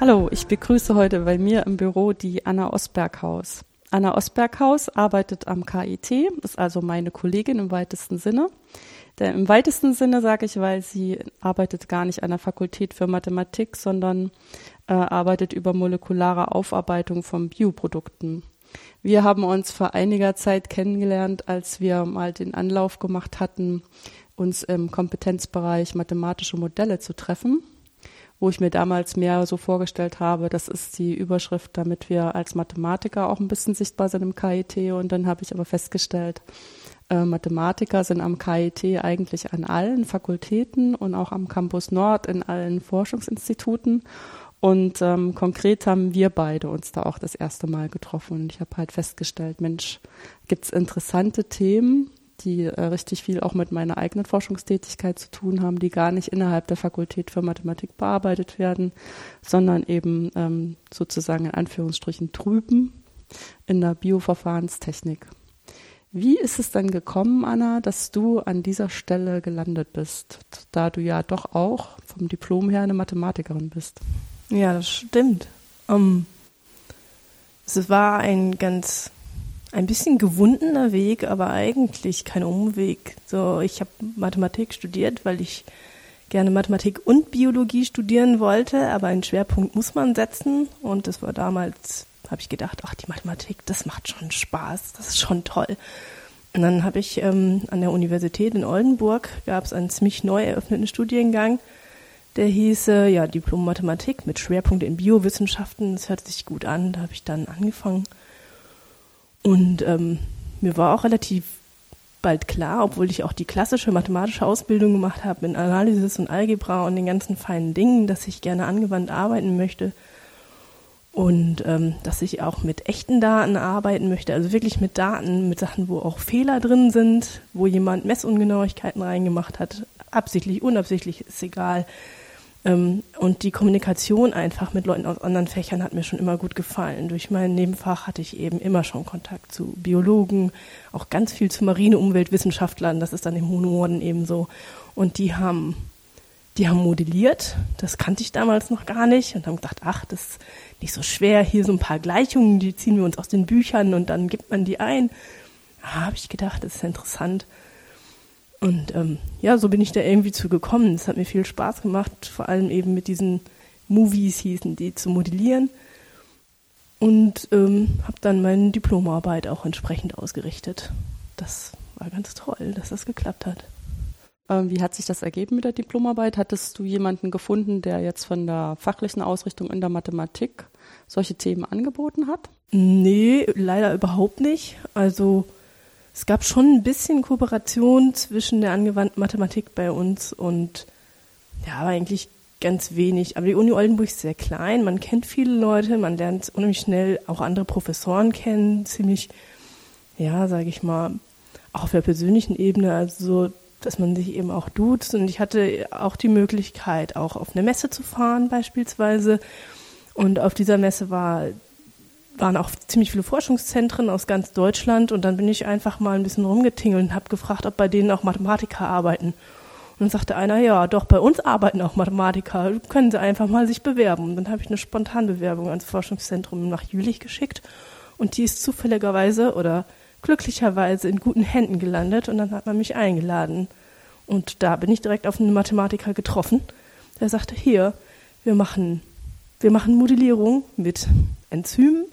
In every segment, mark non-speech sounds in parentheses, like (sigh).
Hallo, ich begrüße heute bei mir im Büro die Anna Osberghaus. Anna Osberghaus arbeitet am KIT, ist also meine Kollegin im weitesten Sinne. Der, Im weitesten Sinne sage ich, weil sie arbeitet gar nicht an der Fakultät für Mathematik, sondern äh, arbeitet über molekulare Aufarbeitung von Bioprodukten. Wir haben uns vor einiger Zeit kennengelernt, als wir mal den Anlauf gemacht hatten, uns im Kompetenzbereich mathematische Modelle zu treffen wo ich mir damals mehr so vorgestellt habe, das ist die Überschrift, damit wir als Mathematiker auch ein bisschen sichtbar sind im KIT. Und dann habe ich aber festgestellt, äh, Mathematiker sind am KIT eigentlich an allen Fakultäten und auch am Campus Nord in allen Forschungsinstituten. Und ähm, konkret haben wir beide uns da auch das erste Mal getroffen. Und ich habe halt festgestellt, Mensch, gibt's interessante Themen, die äh, richtig viel auch mit meiner eigenen Forschungstätigkeit zu tun haben, die gar nicht innerhalb der Fakultät für Mathematik bearbeitet werden, sondern eben ähm, sozusagen in Anführungsstrichen drüben in der Bioverfahrenstechnik. Wie ist es dann gekommen, Anna, dass du an dieser Stelle gelandet bist, da du ja doch auch vom Diplom her eine Mathematikerin bist? Ja, das stimmt. Um, ähm, es war ein ganz ein bisschen gewundener Weg, aber eigentlich kein Umweg. So, ich habe Mathematik studiert, weil ich gerne Mathematik und Biologie studieren wollte, aber einen Schwerpunkt muss man setzen und das war damals, habe ich gedacht, ach, die Mathematik, das macht schon Spaß, das ist schon toll. Und dann habe ich ähm, an der Universität in Oldenburg, gab es einen ziemlich neu eröffneten Studiengang, der hieß äh, ja Diplom Mathematik mit Schwerpunkt in Biowissenschaften. Das hört sich gut an, da habe ich dann angefangen und ähm, mir war auch relativ bald klar, obwohl ich auch die klassische mathematische Ausbildung gemacht habe in Analysis und Algebra und den ganzen feinen Dingen, dass ich gerne angewandt arbeiten möchte und ähm, dass ich auch mit echten Daten arbeiten möchte, also wirklich mit Daten, mit Sachen, wo auch Fehler drin sind, wo jemand Messungenauigkeiten reingemacht hat, absichtlich, unabsichtlich, ist egal. Ähm, und die Kommunikation einfach mit Leuten aus anderen Fächern hat mir schon immer gut gefallen. Durch mein Nebenfach hatte ich eben immer schon Kontakt zu Biologen, auch ganz viel zu Marine-Umweltwissenschaftlern. Das ist dann im Hohen eben so. Und die haben, die haben modelliert. Das kannte ich damals noch gar nicht und haben gedacht, ach, das ist nicht so schwer. Hier so ein paar Gleichungen, die ziehen wir uns aus den Büchern und dann gibt man die ein. Da habe ich gedacht, das ist interessant. Und ähm, ja, so bin ich da irgendwie zu gekommen. Es hat mir viel Spaß gemacht, vor allem eben mit diesen Movies hießen die zu modellieren. Und ähm, habe dann meine Diplomarbeit auch entsprechend ausgerichtet. Das war ganz toll, dass das geklappt hat. Ähm, wie hat sich das ergeben mit der Diplomarbeit? Hattest du jemanden gefunden, der jetzt von der fachlichen Ausrichtung in der Mathematik solche Themen angeboten hat? Nee, leider überhaupt nicht. Also es gab schon ein bisschen Kooperation zwischen der angewandten Mathematik bei uns und ja, aber eigentlich ganz wenig. Aber die Uni Oldenburg ist sehr klein, man kennt viele Leute, man lernt unheimlich schnell auch andere Professoren kennen, ziemlich, ja, sage ich mal, auch auf der persönlichen Ebene, also so, dass man sich eben auch duzt. Und ich hatte auch die Möglichkeit, auch auf eine Messe zu fahren beispielsweise. Und auf dieser Messe war waren auch ziemlich viele Forschungszentren aus ganz Deutschland und dann bin ich einfach mal ein bisschen rumgetingelt und habe gefragt, ob bei denen auch Mathematiker arbeiten. Und dann sagte einer, ja, doch, bei uns arbeiten auch Mathematiker, können sie einfach mal sich bewerben. Und dann habe ich eine Spontanbewerbung ans Forschungszentrum nach Jülich geschickt und die ist zufälligerweise oder glücklicherweise in guten Händen gelandet und dann hat man mich eingeladen. Und da bin ich direkt auf einen Mathematiker getroffen, der sagte, hier, wir machen, wir machen Modellierung mit Enzymen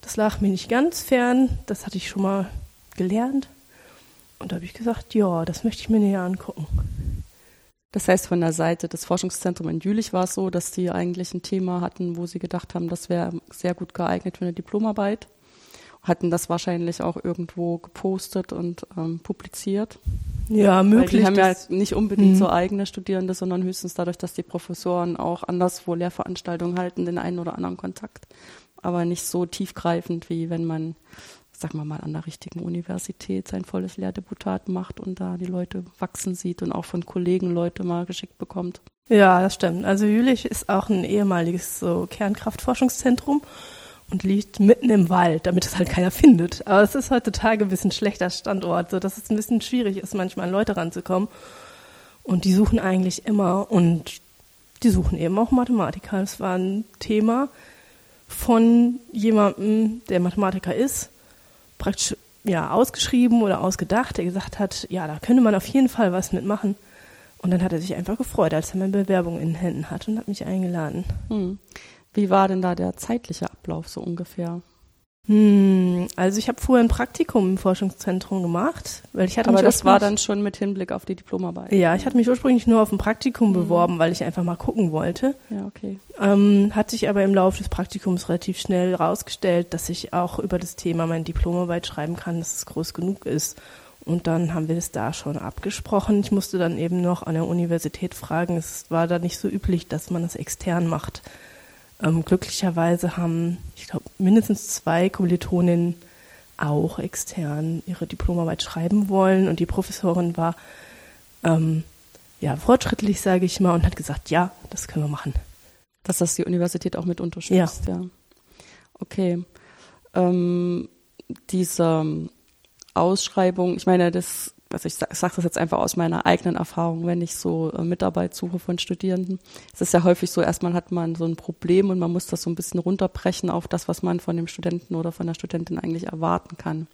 das lag mir nicht ganz fern, das hatte ich schon mal gelernt. Und da habe ich gesagt, ja, das möchte ich mir näher angucken. Das heißt, von der Seite des Forschungszentrums in Jülich war es so, dass die eigentlich ein Thema hatten, wo sie gedacht haben, das wäre sehr gut geeignet für eine Diplomarbeit. Hatten das wahrscheinlich auch irgendwo gepostet und ähm, publiziert. Ja, möglich. Weil die haben ja nicht unbedingt mhm. so eigene Studierende, sondern höchstens dadurch, dass die Professoren auch anderswo Lehrveranstaltungen halten, den einen oder anderen Kontakt aber nicht so tiefgreifend, wie wenn man, sagen wir mal, an der richtigen Universität sein volles Lehrdeputat macht und da die Leute wachsen sieht und auch von Kollegen Leute mal geschickt bekommt. Ja, das stimmt. Also Jülich ist auch ein ehemaliges so Kernkraftforschungszentrum und liegt mitten im Wald, damit es halt keiner findet. Aber es ist heutzutage ein bisschen schlechter Standort, so dass es ein bisschen schwierig ist, manchmal an Leute ranzukommen. Und die suchen eigentlich immer und die suchen eben auch Mathematiker. Das war ein Thema von jemandem, der Mathematiker ist, praktisch ja ausgeschrieben oder ausgedacht, der gesagt hat, ja, da könnte man auf jeden Fall was mitmachen. Und dann hat er sich einfach gefreut, als er meine Bewerbung in den Händen hat und hat mich eingeladen. Hm. Wie war denn da der zeitliche Ablauf so ungefähr? Hm, also ich habe vorher ein Praktikum im Forschungszentrum gemacht, weil ich hatte Aber das war dann schon mit Hinblick auf die Diplomarbeit. Ja, ich hatte mich ursprünglich nur auf ein Praktikum mhm. beworben, weil ich einfach mal gucken wollte. Ja, okay. Ähm, hat sich aber im Laufe des Praktikums relativ schnell herausgestellt, dass ich auch über das Thema meine Diplomarbeit schreiben kann, dass es groß genug ist. Und dann haben wir es da schon abgesprochen. Ich musste dann eben noch an der Universität fragen. Es war da nicht so üblich, dass man das extern macht. Ähm, glücklicherweise haben, ich glaube, mindestens zwei Kommilitoninnen auch extern ihre Diplomarbeit schreiben wollen und die Professorin war ähm, ja fortschrittlich, sage ich mal, und hat gesagt, ja, das können wir machen. Dass das die Universität auch mit unterstützt, ja. ja. Okay. Ähm, diese Ausschreibung, ich meine, das also ich sage sag das jetzt einfach aus meiner eigenen Erfahrung, wenn ich so äh, Mitarbeit suche von Studierenden. Es ist ja häufig so, erstmal hat man so ein Problem und man muss das so ein bisschen runterbrechen auf das, was man von dem Studenten oder von der Studentin eigentlich erwarten kann.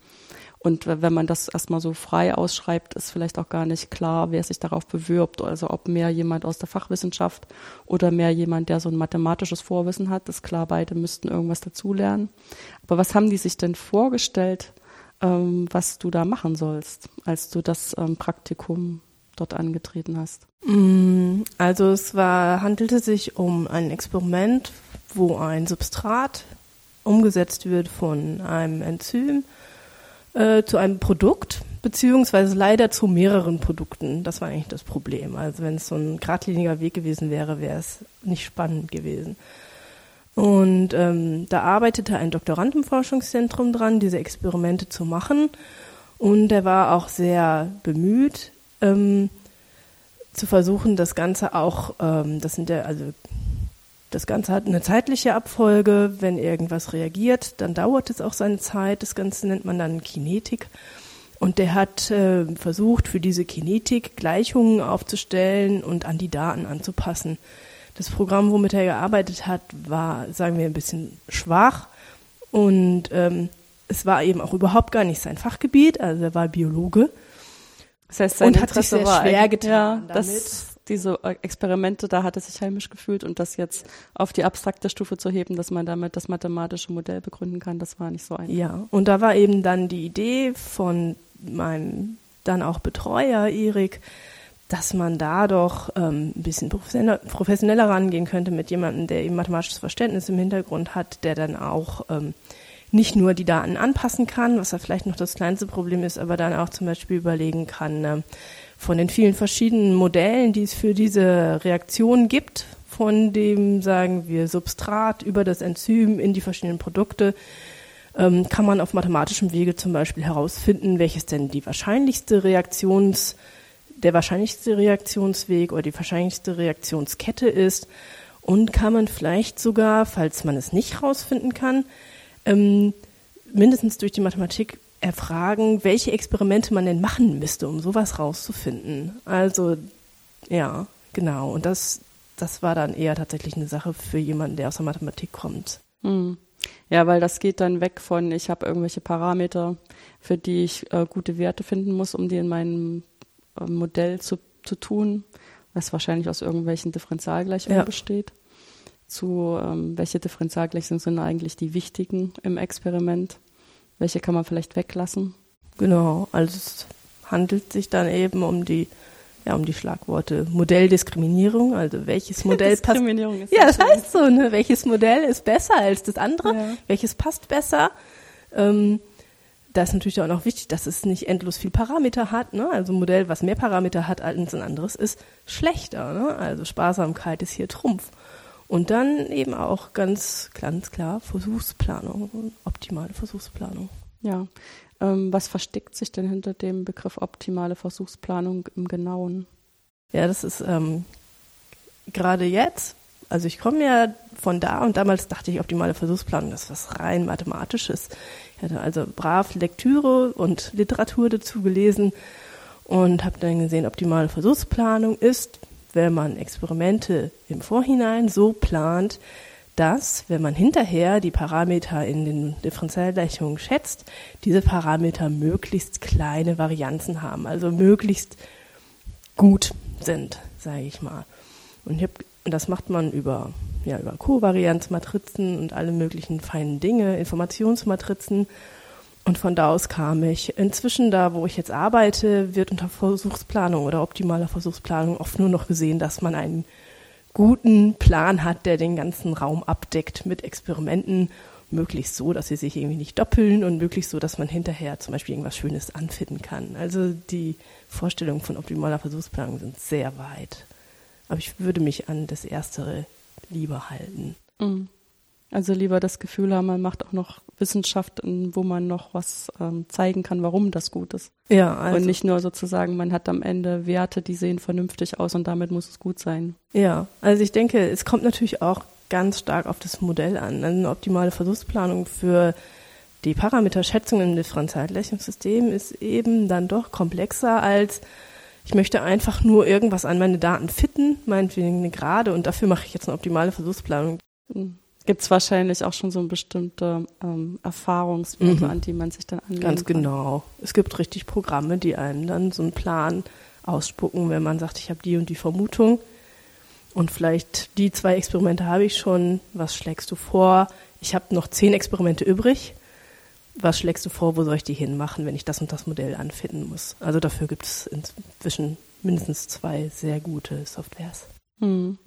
Und wenn man das erstmal so frei ausschreibt, ist vielleicht auch gar nicht klar, wer sich darauf bewirbt. Also ob mehr jemand aus der Fachwissenschaft oder mehr jemand, der so ein mathematisches Vorwissen hat. Ist klar, beide müssten irgendwas dazulernen. Aber was haben die sich denn vorgestellt, ähm, was du da machen sollst, als du das ähm, Praktikum dort angetreten hast? Mm, also es war, handelte sich um ein Experiment, wo ein Substrat umgesetzt wird von einem Enzym äh, zu einem Produkt, beziehungsweise leider zu mehreren Produkten. Das war eigentlich das Problem. Also wenn es so ein geradliniger Weg gewesen wäre, wäre es nicht spannend gewesen. Und ähm, da arbeitete ein Doktorand im Forschungszentrum dran, diese Experimente zu machen. Und er war auch sehr bemüht, ähm, zu versuchen, das Ganze auch, ähm, das sind ja, also das Ganze hat eine zeitliche Abfolge. Wenn irgendwas reagiert, dann dauert es auch seine Zeit. Das Ganze nennt man dann Kinetik. Und der hat äh, versucht, für diese Kinetik Gleichungen aufzustellen und an die Daten anzupassen. Das Programm, womit er gearbeitet hat, war, sagen wir, ein bisschen schwach und ähm, es war eben auch überhaupt gar nicht sein Fachgebiet, also er war Biologe. Das heißt, sein und Interesse hat sich sehr schwer getan. Ja, das, diese Experimente, da hat er sich heimisch gefühlt und das jetzt auf die abstrakte Stufe zu heben, dass man damit das mathematische Modell begründen kann, das war nicht so einfach. Ja, und da war eben dann die Idee von meinem dann auch Betreuer Erik, dass man da doch ähm, ein bisschen professioneller, professioneller rangehen könnte mit jemandem, der eben mathematisches Verständnis im Hintergrund hat, der dann auch ähm, nicht nur die Daten anpassen kann, was ja vielleicht noch das kleinste Problem ist, aber dann auch zum Beispiel überlegen kann, äh, von den vielen verschiedenen Modellen, die es für diese Reaktion gibt, von dem, sagen wir, Substrat über das Enzym in die verschiedenen Produkte, ähm, kann man auf mathematischem Wege zum Beispiel herausfinden, welches denn die wahrscheinlichste Reaktions- der wahrscheinlichste Reaktionsweg oder die wahrscheinlichste Reaktionskette ist und kann man vielleicht sogar, falls man es nicht herausfinden kann, ähm, mindestens durch die Mathematik erfragen, welche Experimente man denn machen müsste, um sowas rauszufinden. Also ja, genau. Und das, das war dann eher tatsächlich eine Sache für jemanden, der aus der Mathematik kommt. Hm. Ja, weil das geht dann weg von, ich habe irgendwelche Parameter, für die ich äh, gute Werte finden muss, um die in meinem Modell zu, zu tun, was wahrscheinlich aus irgendwelchen Differentialgleichungen ja. besteht, zu ähm, welche Differentialgleichungen sind eigentlich die wichtigen im Experiment, welche kann man vielleicht weglassen. Genau, also es handelt sich dann eben um die ja, um die Schlagworte Modelldiskriminierung, also welches (laughs) Modell passt. Ist ja, das heißt so, ne? Welches Modell ist besser als das andere? Ja. Welches passt besser? Ähm, da ist natürlich auch noch wichtig, dass es nicht endlos viel Parameter hat. Ne? Also ein Modell, was mehr Parameter hat als ein anderes, ist schlechter. Ne? Also Sparsamkeit ist hier Trumpf. Und dann eben auch ganz, ganz klar Versuchsplanung, optimale Versuchsplanung. Ja. Ähm, was versteckt sich denn hinter dem Begriff optimale Versuchsplanung im Genauen? Ja, das ist ähm, gerade jetzt also ich komme ja von da und damals dachte ich, optimale Versuchsplanung, das ist was rein Mathematisches. Ich hatte also brav Lektüre und Literatur dazu gelesen und habe dann gesehen, optimale Versuchsplanung ist, wenn man Experimente im Vorhinein so plant, dass, wenn man hinterher die Parameter in den Differentialgleichungen schätzt, diese Parameter möglichst kleine Varianzen haben, also möglichst gut sind, sage ich mal. Und, hab, und, das macht man über, ja, über Kovarianzmatrizen und alle möglichen feinen Dinge, Informationsmatrizen. Und von da aus kam ich. Inzwischen, da wo ich jetzt arbeite, wird unter Versuchsplanung oder optimaler Versuchsplanung oft nur noch gesehen, dass man einen guten Plan hat, der den ganzen Raum abdeckt mit Experimenten, möglichst so, dass sie sich irgendwie nicht doppeln und möglichst so, dass man hinterher zum Beispiel irgendwas Schönes anfinden kann. Also die Vorstellungen von optimaler Versuchsplanung sind sehr weit. Aber ich würde mich an das Erstere lieber halten. Mhm. Also lieber das Gefühl haben, man macht auch noch Wissenschaft, wo man noch was ähm, zeigen kann, warum das gut ist. Ja, also. Und nicht nur sozusagen, man hat am Ende Werte, die sehen vernünftig aus und damit muss es gut sein. Ja, also ich denke, es kommt natürlich auch ganz stark auf das Modell an. Also eine optimale Versuchsplanung für die Parameterschätzung im Differentialgleichungssystem ist eben dann doch komplexer als ich möchte einfach nur irgendwas an meine Daten fitten, meinetwegen eine Gerade, und dafür mache ich jetzt eine optimale Versuchsplanung. Mhm gibt es wahrscheinlich auch schon so bestimmte ähm, Erfahrungswerte, mhm. an die man sich dann anlegen Ganz kann. genau. Es gibt richtig Programme, die einem dann so einen Plan ausspucken, wenn man sagt, ich habe die und die Vermutung und vielleicht die zwei Experimente habe ich schon. Was schlägst du vor? Ich habe noch zehn Experimente übrig. Was schlägst du vor? Wo soll ich die hinmachen, wenn ich das und das Modell anfinden muss? Also dafür gibt es inzwischen mindestens zwei sehr gute Softwares. Mhm.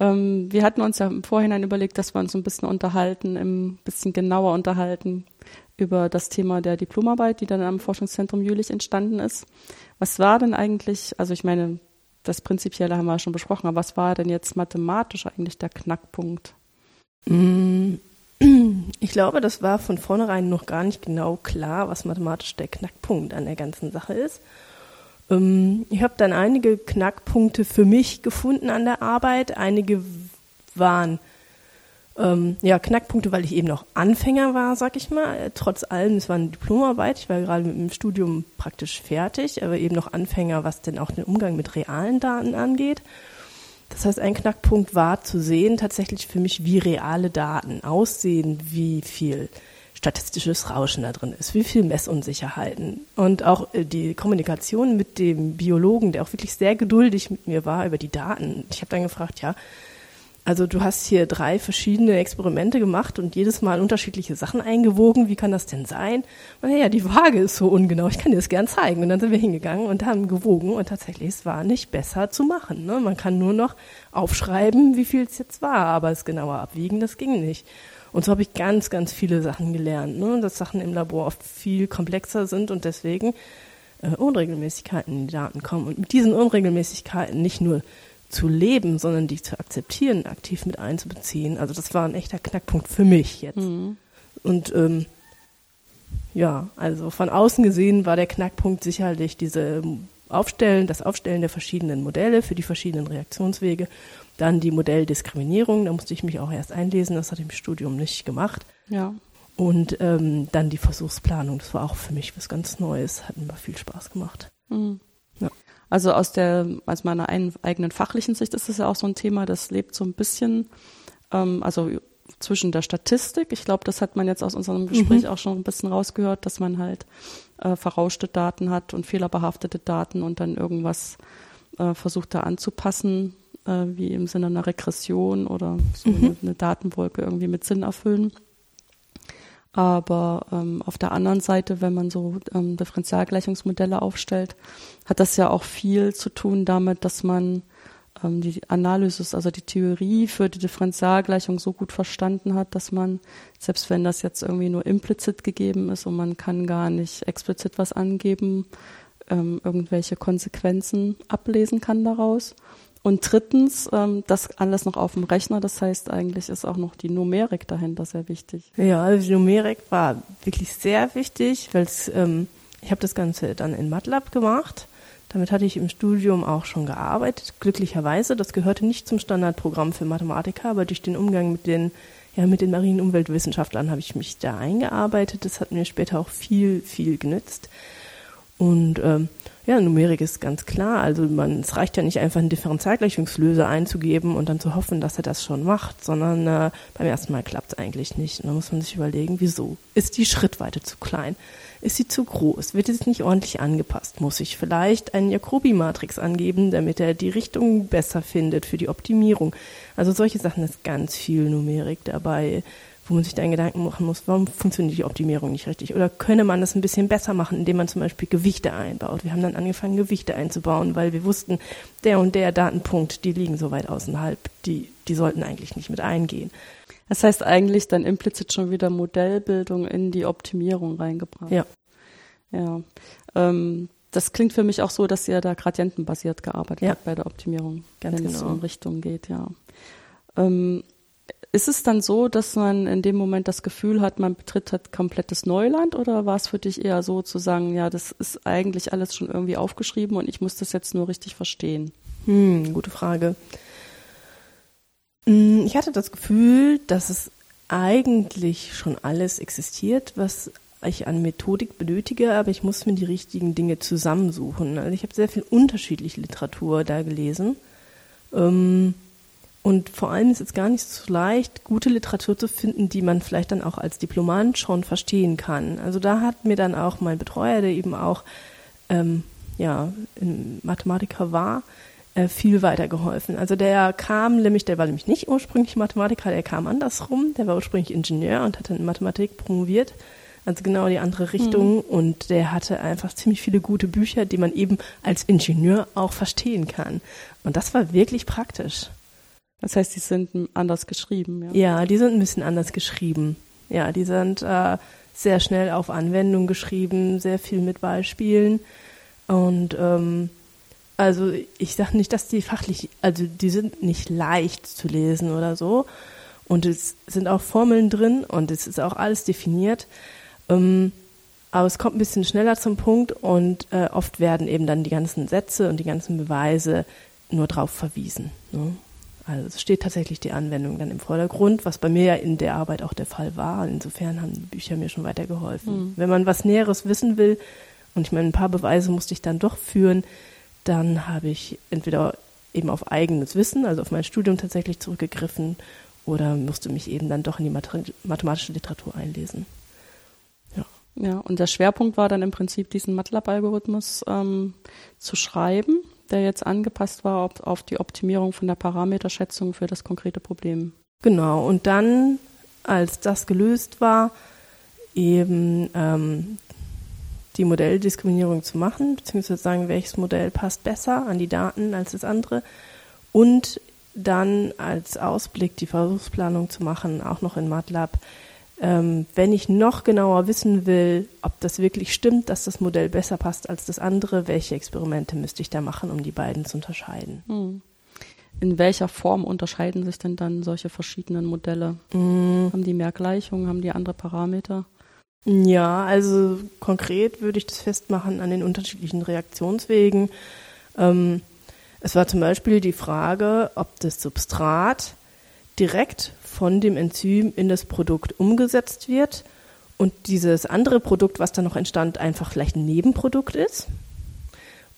Ähm, wir hatten uns ja im Vorhinein überlegt, dass wir uns ein bisschen unterhalten, ein bisschen genauer unterhalten über das Thema der Diplomarbeit, die dann am Forschungszentrum Jülich entstanden ist. Was war denn eigentlich, also ich meine, das Prinzipielle haben wir schon besprochen, aber was war denn jetzt mathematisch eigentlich der Knackpunkt? Mm, ich glaube, das war von vornherein noch gar nicht genau klar, was mathematisch der Knackpunkt an der ganzen Sache ist. Ähm, ich habe dann einige Knackpunkte für mich gefunden an der Arbeit. Einige waren ähm, ja Knackpunkte, weil ich eben noch Anfänger war, sag ich mal. Trotz allem, es war eine Diplomarbeit. Ich war gerade mit dem Studium praktisch fertig, aber eben noch Anfänger, was denn auch den Umgang mit realen Daten angeht. Das heißt, ein Knackpunkt war zu sehen tatsächlich für mich, wie reale Daten aussehen, wie viel statistisches Rauschen da drin ist, wie viel Messunsicherheiten und auch äh, die Kommunikation mit dem Biologen, der auch wirklich sehr geduldig mit mir war über die Daten. Ich habe dann gefragt, ja, also du hast hier drei verschiedene Experimente gemacht und jedes Mal unterschiedliche Sachen eingewogen. Wie kann das denn sein? Und ja, die Waage ist so ungenau. Ich kann dir das gern zeigen. Und dann sind wir hingegangen und haben gewogen und tatsächlich, es war nicht besser zu machen. Ne? Man kann nur noch aufschreiben, wie viel es jetzt war, aber es genauer abwiegen, das ging nicht. Und so habe ich ganz, ganz viele Sachen gelernt, ne? dass Sachen im Labor oft viel komplexer sind und deswegen äh, Unregelmäßigkeiten in die Daten kommen. Und mit diesen Unregelmäßigkeiten nicht nur zu leben, sondern die zu akzeptieren, aktiv mit einzubeziehen. Also das war ein echter Knackpunkt für mich jetzt. Mhm. Und ähm, ja, also von außen gesehen war der Knackpunkt sicherlich diese Aufstellen, das Aufstellen der verschiedenen Modelle für die verschiedenen Reaktionswege dann die Modelldiskriminierung, da musste ich mich auch erst einlesen, das hatte ich im Studium nicht gemacht. Ja. Und ähm, dann die Versuchsplanung, das war auch für mich was ganz Neues, hat mir viel Spaß gemacht. Mhm. Also aus der, aus meiner eigenen fachlichen Sicht ist das ja auch so ein Thema, das lebt so ein bisschen, ähm, also zwischen der Statistik. Ich glaube, das hat man jetzt aus unserem Gespräch mhm. auch schon ein bisschen rausgehört, dass man halt äh, verrauschte Daten hat und fehlerbehaftete Daten und dann irgendwas äh, versucht da anzupassen äh, wie im Sinne einer Regression oder so mhm. eine, eine, Datenwolke irgendwie mit Sinn erfüllen. Aber ähm, auf der anderen Seite, wenn man so ähm, Differentialgleichungsmodelle aufstellt, hat das ja auch viel zu tun damit, dass man ähm, die Analysis, also die Theorie für die Differentialgleichung so gut verstanden hat, dass man, selbst wenn das jetzt irgendwie nur implizit gegeben ist und man kann gar nicht explizit was angeben, ähm, irgendwelche Konsequenzen ablesen kann daraus. Und drittens, ähm, das alles noch auf dem Rechner, das heißt eigentlich ist auch noch die Numerik dahinter sehr wichtig. Ja, also die Numerik war wirklich sehr wichtig, weil ähm, ich habe das Ganze dann in MATLAB gemacht. Damit hatte ich im Studium auch schon gearbeitet, glücklicherweise. Das gehörte nicht zum Standardprogramm für Mathematiker, aber durch den Umgang mit den, ja, mit den marinen Umweltwissenschaftlern habe ich mich da eingearbeitet. Das hat mir später auch viel, viel genützt. Und ähm, Ja, Numerik ist ganz klar. Also man, es reicht ja nicht einfach einen Differentialgleichungslöser einzugeben und dann zu hoffen, dass er das schon macht, sondern äh, beim ersten Mal klappt es eigentlich nicht. Und da muss man sich überlegen, wieso? Ist die Schrittweite zu klein? Ist sie zu groß? Wird es nicht ordentlich angepasst? Muss ich vielleicht einen Jacobi-Matrix angeben, damit er die Richtung besser findet für die Optimierung? Also solche Sachen ist ganz viel Numerik dabei wo man sich dann Gedanken machen muss, warum funktioniert die Optimierung nicht richtig? Oder könne man das ein bisschen besser machen, indem man zum Beispiel Gewichte einbaut? Wir haben dann angefangen, Gewichte einzubauen, weil wir wussten, der und der Datenpunkt, die liegen so weit außerhalb, die, die sollten eigentlich nicht mit eingehen. Das heißt eigentlich dann implizit schon wieder Modellbildung in die Optimierung reingebracht. Ja. Ja. Ähm, das klingt für mich auch so, dass ihr da gradientenbasiert gearbeitet ja. habt bei der Optimierung, Ganz wenn genau. es so in Richtung geht, ja. Ähm, ist es dann so, dass man in dem Moment das Gefühl hat, man betritt halt komplettes Neuland oder war es für dich eher so zu sagen, ja, das ist eigentlich alles schon irgendwie aufgeschrieben und ich muss das jetzt nur richtig verstehen? Hm, gute Frage. Hm, ich hatte das Gefühl, dass es eigentlich schon alles existiert, was ich an Methodik benötige, aber ich muss mir die richtigen Dinge zusammensuchen. Also ich habe sehr viel unterschiedliche Literatur da gelesen. Ähm, und vor allem ist es gar nicht so leicht, gute Literatur zu finden, die man vielleicht dann auch als Diplomant schon verstehen kann. Also da hat mir dann auch mein Betreuer, der eben auch ähm, ja, Mathematiker war, äh, viel weitergeholfen. Also der kam nämlich, der war nämlich nicht ursprünglich Mathematiker, der kam andersrum, der war ursprünglich Ingenieur und hatte in Mathematik promoviert. Also genau die andere Richtung. Mhm. Und der hatte einfach ziemlich viele gute Bücher, die man eben als Ingenieur auch verstehen kann. Und das war wirklich praktisch. Das heißt, die sind anders geschrieben, ja? Ja, die sind ein bisschen anders geschrieben. Ja, die sind äh, sehr schnell auf Anwendung geschrieben, sehr viel mit Beispielen. Und ähm, also ich sage nicht, dass die fachlich, also die sind nicht leicht zu lesen oder so. Und es sind auch Formeln drin und es ist auch alles definiert. Ähm, aber es kommt ein bisschen schneller zum Punkt und äh, oft werden eben dann die ganzen Sätze und die ganzen Beweise nur drauf verwiesen. Ne? Also es steht tatsächlich die Anwendung dann im Vordergrund, was bei mir ja in der Arbeit auch der Fall war. Insofern haben die Bücher mir schon weitergeholfen. Mhm. Wenn man was Näheres wissen will, und ich meine, ein paar Beweise musste ich dann doch führen, dann habe ich entweder eben auf eigenes Wissen, also auf mein Studium tatsächlich zurückgegriffen, oder musste mich eben dann doch in die mathematische Literatur einlesen. Ja. Ja, und der Schwerpunkt war dann im Prinzip, diesen MATLAB-Algorithmus ähm, zu schreiben der jetzt angepasst war auf, auf die Optimierung von der Parameterschätzung für das konkrete Problem. Genau, und dann, als das gelöst war, eben ähm, die Modelldiskriminierung zu machen, beziehungsweise sagen, welches Modell passt besser an die Daten als das andere und dann als Ausblick die Versuchsplanung zu machen, auch noch in MATLAB, ähm, wenn ich noch genauer wissen will, ob das wirklich stimmt, dass das Modell besser passt als das andere, welche Experimente müsste ich da machen, um die beiden zu unterscheiden? Hm. In welcher Form unterscheiden sich denn dann solche verschiedenen Modelle? Mhm. Haben die mehr Gleichungen, haben die andere Parameter? Ja, also konkret würde ich das festmachen an den unterschiedlichen Reaktionswegen. Ähm, es war zum Beispiel die Frage, ob das Substrat direkt von dem Enzym in das Produkt umgesetzt wird und dieses andere Produkt, was da noch entstand, einfach vielleicht ein Nebenprodukt ist.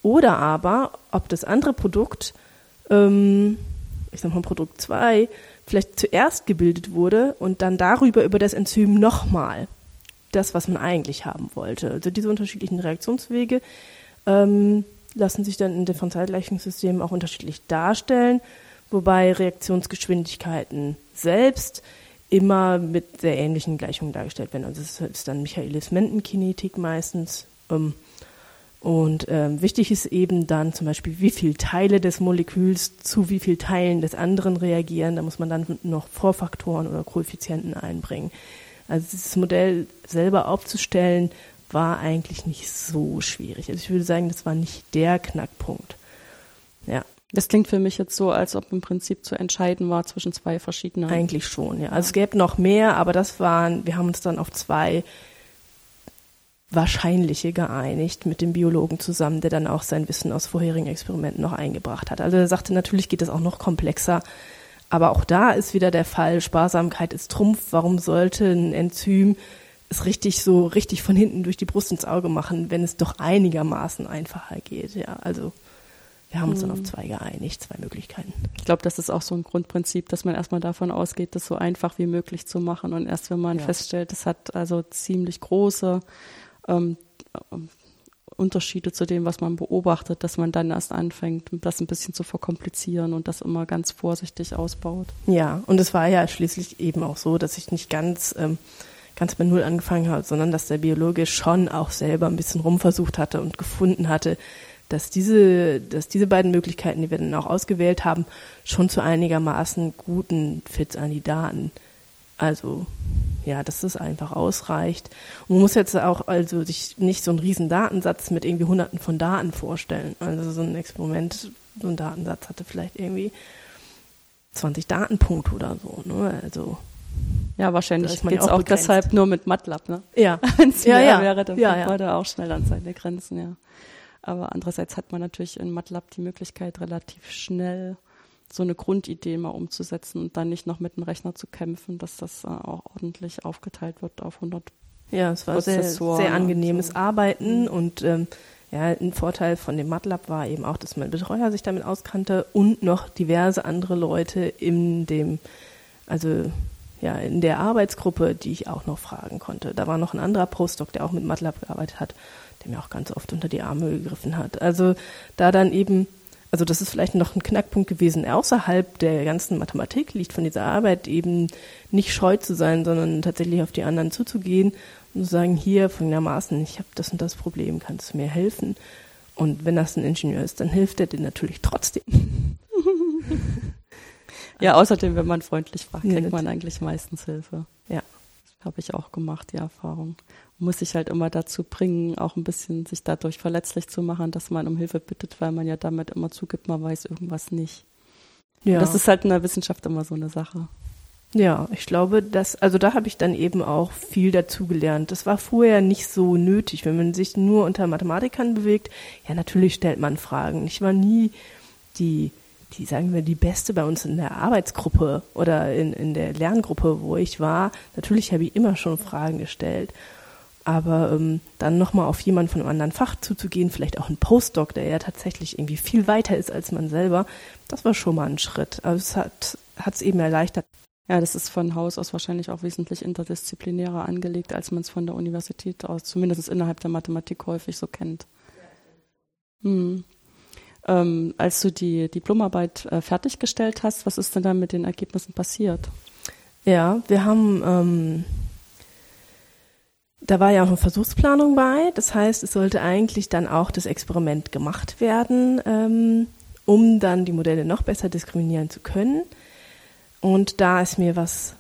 Oder aber, ob das andere Produkt, ähm, ich sag mal Produkt 2, vielleicht zuerst gebildet wurde und dann darüber über das Enzym nochmal das, was man eigentlich haben wollte. Also diese unterschiedlichen Reaktionswege ähm, lassen sich dann in Differentialgleichungssystemen auch unterschiedlich darstellen wobei Reaktionsgeschwindigkeiten selbst immer mit sehr ähnlichen Gleichungen dargestellt werden. Also es ist dann Michaelis-Menten-Kinetik meistens. Ähm, und ähm, wichtig ist eben dann zum Beispiel, wie viele Teile des Moleküls zu wie vielen Teilen des anderen reagieren. Da muss man dann noch Vorfaktoren oder Koeffizienten einbringen. Also dieses Modell selber aufzustellen, war eigentlich nicht so schwierig. Also ich würde sagen, das war nicht der Knackpunkt. Ja. Das klingt für mich jetzt so, als ob im Prinzip zu entscheiden war zwischen zwei verschiedenen. Eigentlich schon, ja. Also es gäbe noch mehr, aber das waren, wir haben uns dann auf zwei wahrscheinliche geeinigt mit dem Biologen zusammen, der dann auch sein Wissen aus vorherigen Experimenten noch eingebracht hat. Also er sagte, natürlich geht es auch noch komplexer, aber auch da ist wieder der Fall, Sparsamkeit ist Trumpf. Warum sollte ein Enzym es richtig so richtig von hinten durch die Brust ins Auge machen, wenn es doch einigermaßen einfacher geht. Ja, also wir haben uns dann auf mhm. zwei geeinigt, zwei Möglichkeiten. Ich glaube, das ist auch so ein Grundprinzip, dass man erstmal davon ausgeht, das so einfach wie möglich zu machen. Und erst wenn man ja. feststellt, es hat also ziemlich große ähm, Unterschiede zu dem, was man beobachtet, dass man dann erst anfängt, das ein bisschen zu verkomplizieren und das immer ganz vorsichtig ausbaut. Ja, und es war ja schließlich eben auch so, dass ich nicht ganz, ähm, ganz bei Null angefangen habe, sondern dass der Biologe schon auch selber ein bisschen rumversucht hatte und gefunden hatte, dass diese, dass diese beiden Möglichkeiten, die wir dann auch ausgewählt haben, schon zu einigermaßen guten Fits an die Daten. Also, ja, dass das einfach ausreicht. Und man muss jetzt auch also sich nicht so einen riesen Datensatz mit irgendwie hunderten von Daten vorstellen. Also so ein Experiment, so ein Datensatz hatte vielleicht irgendwie 20 Datenpunkte oder so, ne? Also, ja, wahrscheinlich geht es auch, auch deshalb nur mit MATLAB, ne? Ja. (laughs) Wenn es ja, mehr ja. wäre, dann ja, ja. da auch schnell an seine Grenzen, ja. Aber andererseits hat man natürlich in MATLAB die Möglichkeit, relativ schnell so eine Grundidee mal umzusetzen und dann nicht noch mit dem Rechner zu kämpfen, dass das äh, auch ordentlich aufgeteilt wird auf 100 Ja, es war sehr, sehr angenehmes so. Arbeiten mhm. und ähm, ja, ein Vorteil von dem MATLAB war eben auch, dass mein Betreuer sich damit auskannte und noch diverse andere Leute in dem, also ja, in der Arbeitsgruppe, die ich auch noch fragen konnte. Da war noch ein anderer Postdoc, der auch mit MATLAB gearbeitet hat der mir auch ganz oft unter die Arme gegriffen hat. Also da dann eben, also das ist vielleicht noch ein Knackpunkt gewesen, außerhalb der ganzen Mathematik liegt von dieser Arbeit eben nicht scheu zu sein, sondern tatsächlich auf die anderen zuzugehen und zu sagen, hier folgendermaßen, ich habe das und das Problem, kannst du mir helfen? Und wenn das ein Ingenieur ist, dann hilft er dir natürlich trotzdem. (laughs) ja, außerdem, wenn man freundlich fragt, kriegt ja, man eigentlich meistens Hilfe. Ja. Habe ich auch gemacht, die Erfahrung muss sich halt immer dazu bringen, auch ein bisschen sich dadurch verletzlich zu machen, dass man um Hilfe bittet, weil man ja damit immer zugibt, man weiß irgendwas nicht. Ja. Das ist halt in der Wissenschaft immer so eine Sache. Ja, ich glaube, dass, also da habe ich dann eben auch viel dazugelernt. Das war vorher nicht so nötig, wenn man sich nur unter Mathematikern bewegt. Ja, natürlich stellt man Fragen. Ich war nie die, die, sagen wir, die Beste bei uns in der Arbeitsgruppe oder in, in der Lerngruppe, wo ich war. Natürlich habe ich immer schon Fragen gestellt. Aber ähm, dann nochmal auf jemanden von einem anderen Fach zuzugehen, vielleicht auch ein Postdoc, der ja tatsächlich irgendwie viel weiter ist als man selber, das war schon mal ein Schritt. Also es hat es eben erleichtert. Ja, das ist von Haus aus wahrscheinlich auch wesentlich interdisziplinärer angelegt, als man es von der Universität aus, zumindest innerhalb der Mathematik häufig so kennt. Hm. Ähm, als du die Diplomarbeit äh, fertiggestellt hast, was ist denn dann mit den Ergebnissen passiert? Ja, wir haben ähm, da war ja auch eine Versuchsplanung bei. Das heißt, es sollte eigentlich dann auch das Experiment gemacht werden, ähm, um dann die Modelle noch besser diskriminieren zu können. Und da ist mir was,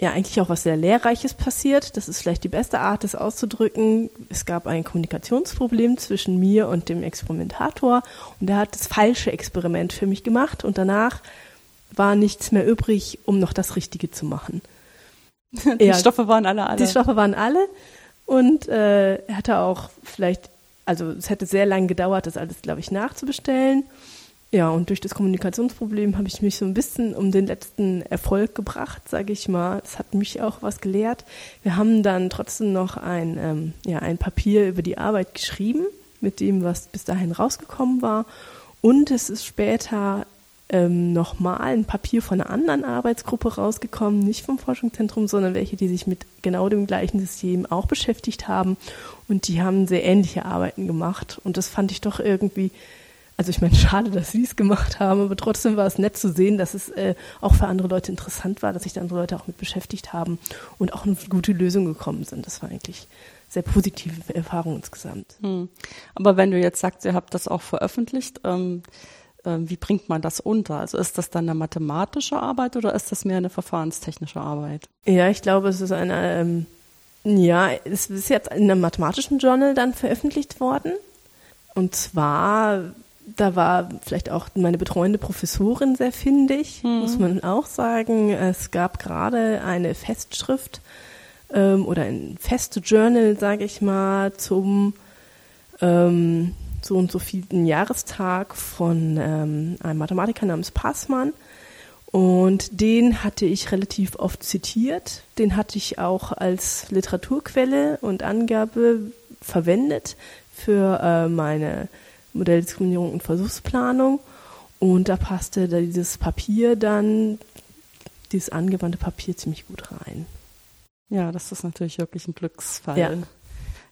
ja eigentlich auch was sehr Lehrreiches passiert. Das ist vielleicht die beste Art, das auszudrücken. Es gab ein Kommunikationsproblem zwischen mir und dem Experimentator und der hat das falsche Experiment für mich gemacht und danach war nichts mehr übrig, um noch das Richtige zu machen. (laughs) die ja, Stoffe waren alle alle. Die Stoffe waren alle. Und äh, er hatte auch vielleicht, also es hätte sehr lange gedauert, das alles, glaube ich, nachzubestellen. Ja, und durch das Kommunikationsproblem habe ich mich so ein bisschen um den letzten Erfolg gebracht, sage ich mal. Das hat mich auch was gelehrt. Wir haben dann trotzdem noch ein, ähm, ja, ein Papier über die Arbeit geschrieben, mit dem, was bis dahin rausgekommen war. Und es ist später ähm, nochmal ein Papier von einer anderen Arbeitsgruppe rausgekommen, nicht vom Forschungszentrum, sondern welche, die sich mit genau dem gleichen System auch beschäftigt haben. Und die haben sehr ähnliche Arbeiten gemacht. Und das fand ich doch irgendwie, also ich meine, (laughs) schade, dass sie es gemacht haben, aber trotzdem war es nett zu sehen, dass es äh, auch für andere Leute interessant war, dass sich da andere Leute auch mit beschäftigt haben und auch eine gute Lösung gekommen sind. Das war eigentlich sehr positive Erfahrung insgesamt. Hm. Aber wenn du jetzt sagst, ihr habt das auch veröffentlicht, ähm, wie bringt man das unter? Also ist das dann eine mathematische Arbeit oder ist das mehr eine verfahrenstechnische Arbeit? Ja, ich glaube, es ist eine, ähm, ja, es ist jetzt in einem mathematischen Journal dann veröffentlicht worden. Und zwar, da war vielleicht auch meine betreuende Professorin sehr findig, mhm. muss man auch sagen. Es gab gerade eine Festschrift ähm, oder ein feste Journal, sage ich mal, zum ähm, so und so vielen Jahrestag von ähm, einem Mathematiker namens Passmann. Und den hatte ich relativ oft zitiert. Den hatte ich auch als Literaturquelle und Angabe verwendet für äh, meine Modelldiskriminierung und Versuchsplanung. Und da passte da dieses Papier dann, dieses angewandte Papier ziemlich gut rein. Ja, das ist natürlich wirklich ein Glücksfall. Ja,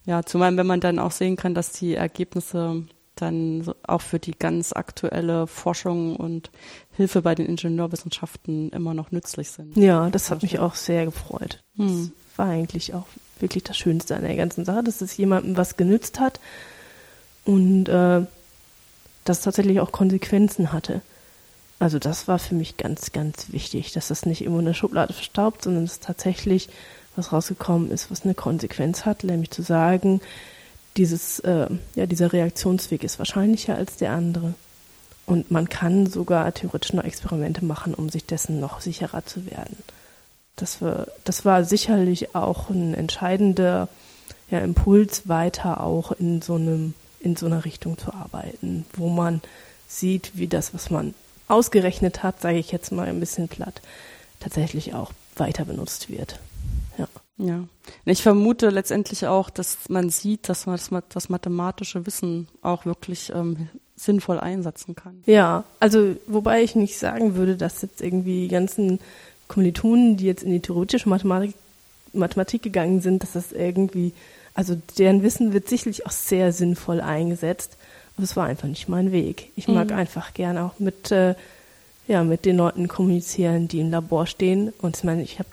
ja zumal wenn man dann auch sehen kann, dass die Ergebnisse dann auch für die ganz aktuelle Forschung und Hilfe bei den Ingenieurwissenschaften immer noch nützlich sind. Ja, das hat mich auch sehr gefreut. Hm. Das war eigentlich auch wirklich das Schönste an der ganzen Sache, dass es jemandem was genützt hat und äh, das tatsächlich auch Konsequenzen hatte. Also das war für mich ganz, ganz wichtig, dass das nicht immer in der Schublade verstaubt, sondern dass tatsächlich was rausgekommen ist, was eine Konsequenz hat, nämlich zu sagen, dieses, äh, ja, dieser Reaktionsweg ist wahrscheinlicher als der andere. Und man kann sogar theoretisch noch Experimente machen, um sich dessen noch sicherer zu werden. Das war, das war sicherlich auch ein entscheidender ja, Impuls, weiter auch in so einem, in so einer Richtung zu arbeiten, wo man sieht, wie das, was man ausgerechnet hat, sage ich jetzt mal ein bisschen platt, tatsächlich auch weiter benutzt wird. Ja. Ich vermute letztendlich auch, dass man sieht, dass man das, das mathematische Wissen auch wirklich ähm, sinnvoll einsetzen kann. Ja, also wobei ich nicht sagen würde, dass jetzt irgendwie die ganzen Kommilitonen, die jetzt in die theoretische Mathematik, Mathematik gegangen sind, dass das irgendwie, also deren Wissen wird sicherlich auch sehr sinnvoll eingesetzt, aber es war einfach nicht mein Weg. Ich mag mhm. einfach gerne auch mit äh, ja, mit den Leuten kommunizieren, die im Labor stehen. Und ich meine, ich hab,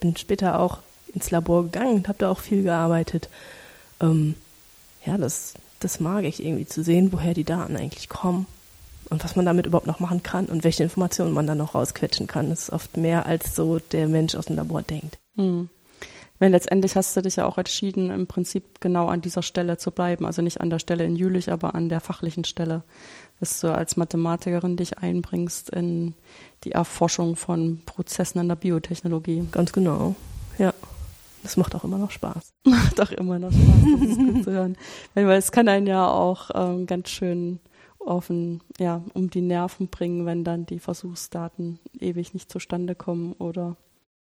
bin später auch ins Labor gegangen und habe da auch viel gearbeitet. Ähm, ja, das, das mag ich irgendwie zu sehen, woher die Daten eigentlich kommen und was man damit überhaupt noch machen kann und welche Informationen man dann noch rausquetschen kann. Das ist oft mehr, als so der Mensch aus dem Labor denkt. Hm. Weil letztendlich hast du dich ja auch entschieden, im Prinzip genau an dieser Stelle zu bleiben. Also nicht an der Stelle in Jülich, aber an der fachlichen Stelle. Dass du als Mathematikerin dich einbringst in die Erforschung von Prozessen in der Biotechnologie. Ganz genau, ja. Das macht auch immer noch Spaß. (laughs) Macht auch immer noch Spaß, das ist gut zu hören. Weil es kann einen ja auch ähm, ganz schön offen, ja, um die Nerven bringen, wenn dann die Versuchsdaten ewig nicht zustande kommen oder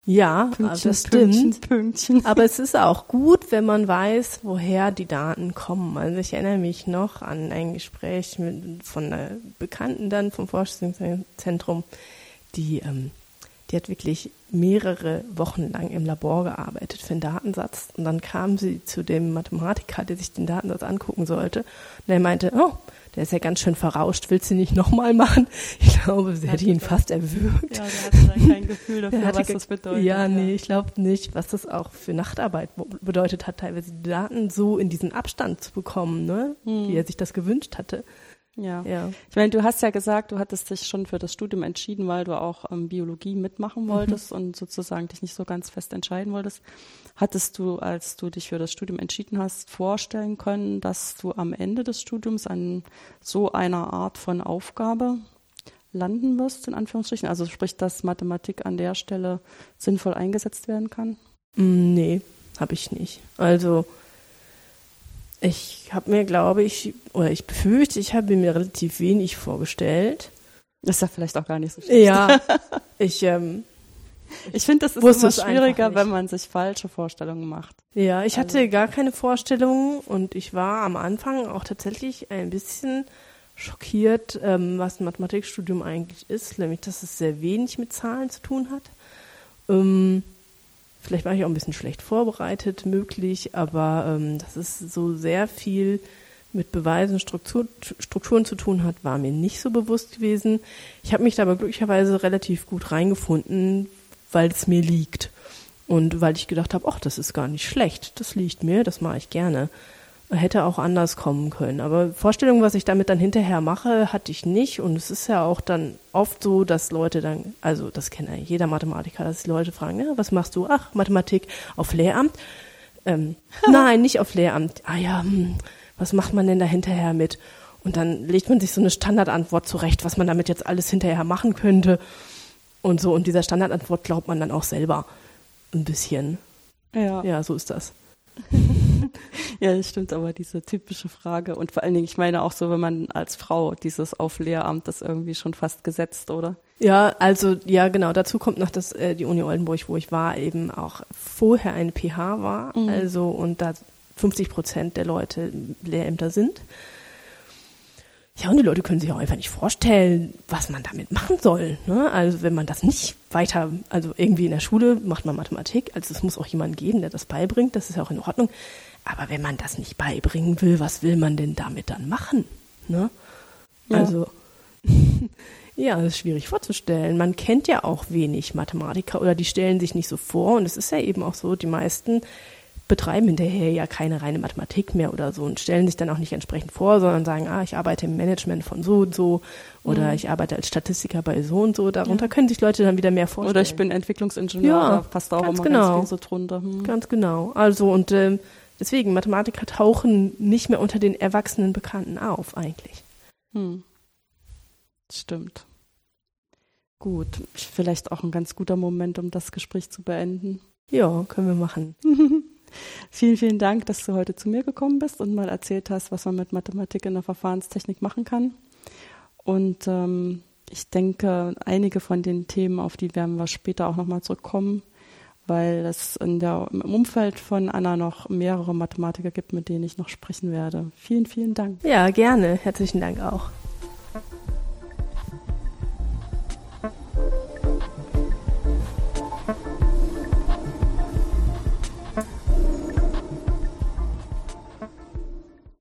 ja, Pünktchen, das stimmt. Pünktchen, Pünktchen. Aber es ist auch gut, wenn man weiß, woher die Daten kommen. Also ich erinnere mich noch an ein Gespräch mit, von einer Bekannten dann vom Forschungszentrum, die ähm, die hat wirklich mehrere Wochen lang im Labor gearbeitet für einen Datensatz. Und dann kam sie zu dem Mathematiker, der sich den Datensatz angucken sollte. Und er meinte, oh, der ist ja ganz schön verrauscht, willst du nicht nochmal machen? Ich glaube, sie hätte ihn fast erwürgt. Ja, der hatte dann kein (laughs) Gefühl dafür, was das bedeutet. Ja, nee, ich glaube nicht, was das auch für Nachtarbeit bedeutet hat, teilweise die Daten so in diesen Abstand zu bekommen, ne? Hm. wie er sich das gewünscht hatte. Ja. ja. Ich meine, du hast ja gesagt, du hattest dich schon für das Studium entschieden, weil du auch ähm, Biologie mitmachen mhm. wolltest mhm. und sozusagen dich nicht so ganz fest entscheiden wolltest. Hattest du, als du dich für das Studium entschieden hast, vorstellen können, dass du am Ende des Studiums an so einer Art von Aufgabe landen wirst, in Anführungsstrichen? Also sprich, dass Mathematik an der Stelle sinnvoll eingesetzt werden kann? Mm, nee, habe ich nicht. Also ich habe mir, glaube ich, oder ich befürchte, ich habe mir relativ wenig vorgestellt. Das ist ja vielleicht auch gar nicht so schlecht. Ja, (laughs) ich, ähm, ich finde, das ist immer schwieriger, wenn man sich falsche Vorstellungen macht. Ja, ich hatte also. gar keine Vorstellungen und ich war am Anfang auch tatsächlich ein bisschen schockiert, ähm, was ein Mathematikstudium eigentlich ist, nämlich dass es sehr wenig mit Zahlen zu tun hat. Ähm, Vielleicht war ich auch ein bisschen schlecht vorbereitet, möglich, aber ähm, dass es so sehr viel mit Beweisen, Struktur, Strukturen zu tun hat, war mir nicht so bewusst gewesen. Ich habe mich da aber glücklicherweise relativ gut reingefunden, weil es mir liegt. Und weil ich gedacht habe, ach, das ist gar nicht schlecht, das liegt mir, das mache ich gerne hätte auch anders kommen können. Aber Vorstellungen, was ich damit dann hinterher mache, hatte ich nicht. Und es ist ja auch dann oft so, dass Leute dann, also das kennt ja jeder Mathematiker, dass die Leute fragen, ja, was machst du? Ach, Mathematik auf Lehramt. Ähm, (laughs) nein, nicht auf Lehramt. Ah ja, hm, was macht man denn da hinterher mit? Und dann legt man sich so eine Standardantwort zurecht, was man damit jetzt alles hinterher machen könnte. Und so, und dieser Standardantwort glaubt man dann auch selber ein bisschen. Ja. Ja, so ist das. (laughs) ja, das stimmt, aber diese typische Frage und vor allen Dingen, ich meine auch so, wenn man als Frau dieses auf Lehramt ist irgendwie schon fast gesetzt, oder? Ja, also ja, genau. Dazu kommt noch, dass äh, die Uni Oldenburg, wo ich war, eben auch vorher eine PH war, mhm. also und da 50 Prozent der Leute Lehrämter sind. Ja, und die Leute können sich auch einfach nicht vorstellen, was man damit machen soll. Ne? Also wenn man das nicht weiter, also irgendwie in der Schule macht man Mathematik, also es muss auch jemanden geben, der das beibringt, das ist ja auch in Ordnung. Aber wenn man das nicht beibringen will, was will man denn damit dann machen? Ne? Ja. Also (laughs) ja, das ist schwierig vorzustellen. Man kennt ja auch wenig Mathematiker oder die stellen sich nicht so vor. Und es ist ja eben auch so, die meisten betreiben hinterher ja keine reine Mathematik mehr oder so und stellen sich dann auch nicht entsprechend vor, sondern sagen, ah, ich arbeite im Management von so und so oder mhm. ich arbeite als Statistiker bei so und so. Darunter ja. können sich Leute dann wieder mehr vorstellen. Oder ich bin Entwicklungsingenieur, ja, da passt auch immer genau. ganz viel so drunter. Hm. Ganz genau. Also und ähm, deswegen, Mathematiker tauchen nicht mehr unter den erwachsenen Bekannten auf eigentlich. Hm. Stimmt. Gut, vielleicht auch ein ganz guter Moment, um das Gespräch zu beenden. Ja, können wir machen. (laughs) vielen, vielen Dank, dass du heute zu mir gekommen bist und mal erzählt hast, was man mit Mathematik in der Verfahrenstechnik machen kann. Und ähm, ich denke, einige von den Themen, auf die werden wir später auch nochmal zurückkommen, weil es in der, im Umfeld von Anna noch mehrere Mathematiker gibt, mit denen ich noch sprechen werde. Vielen, vielen Dank. Ja, gerne. Herzlichen Dank auch.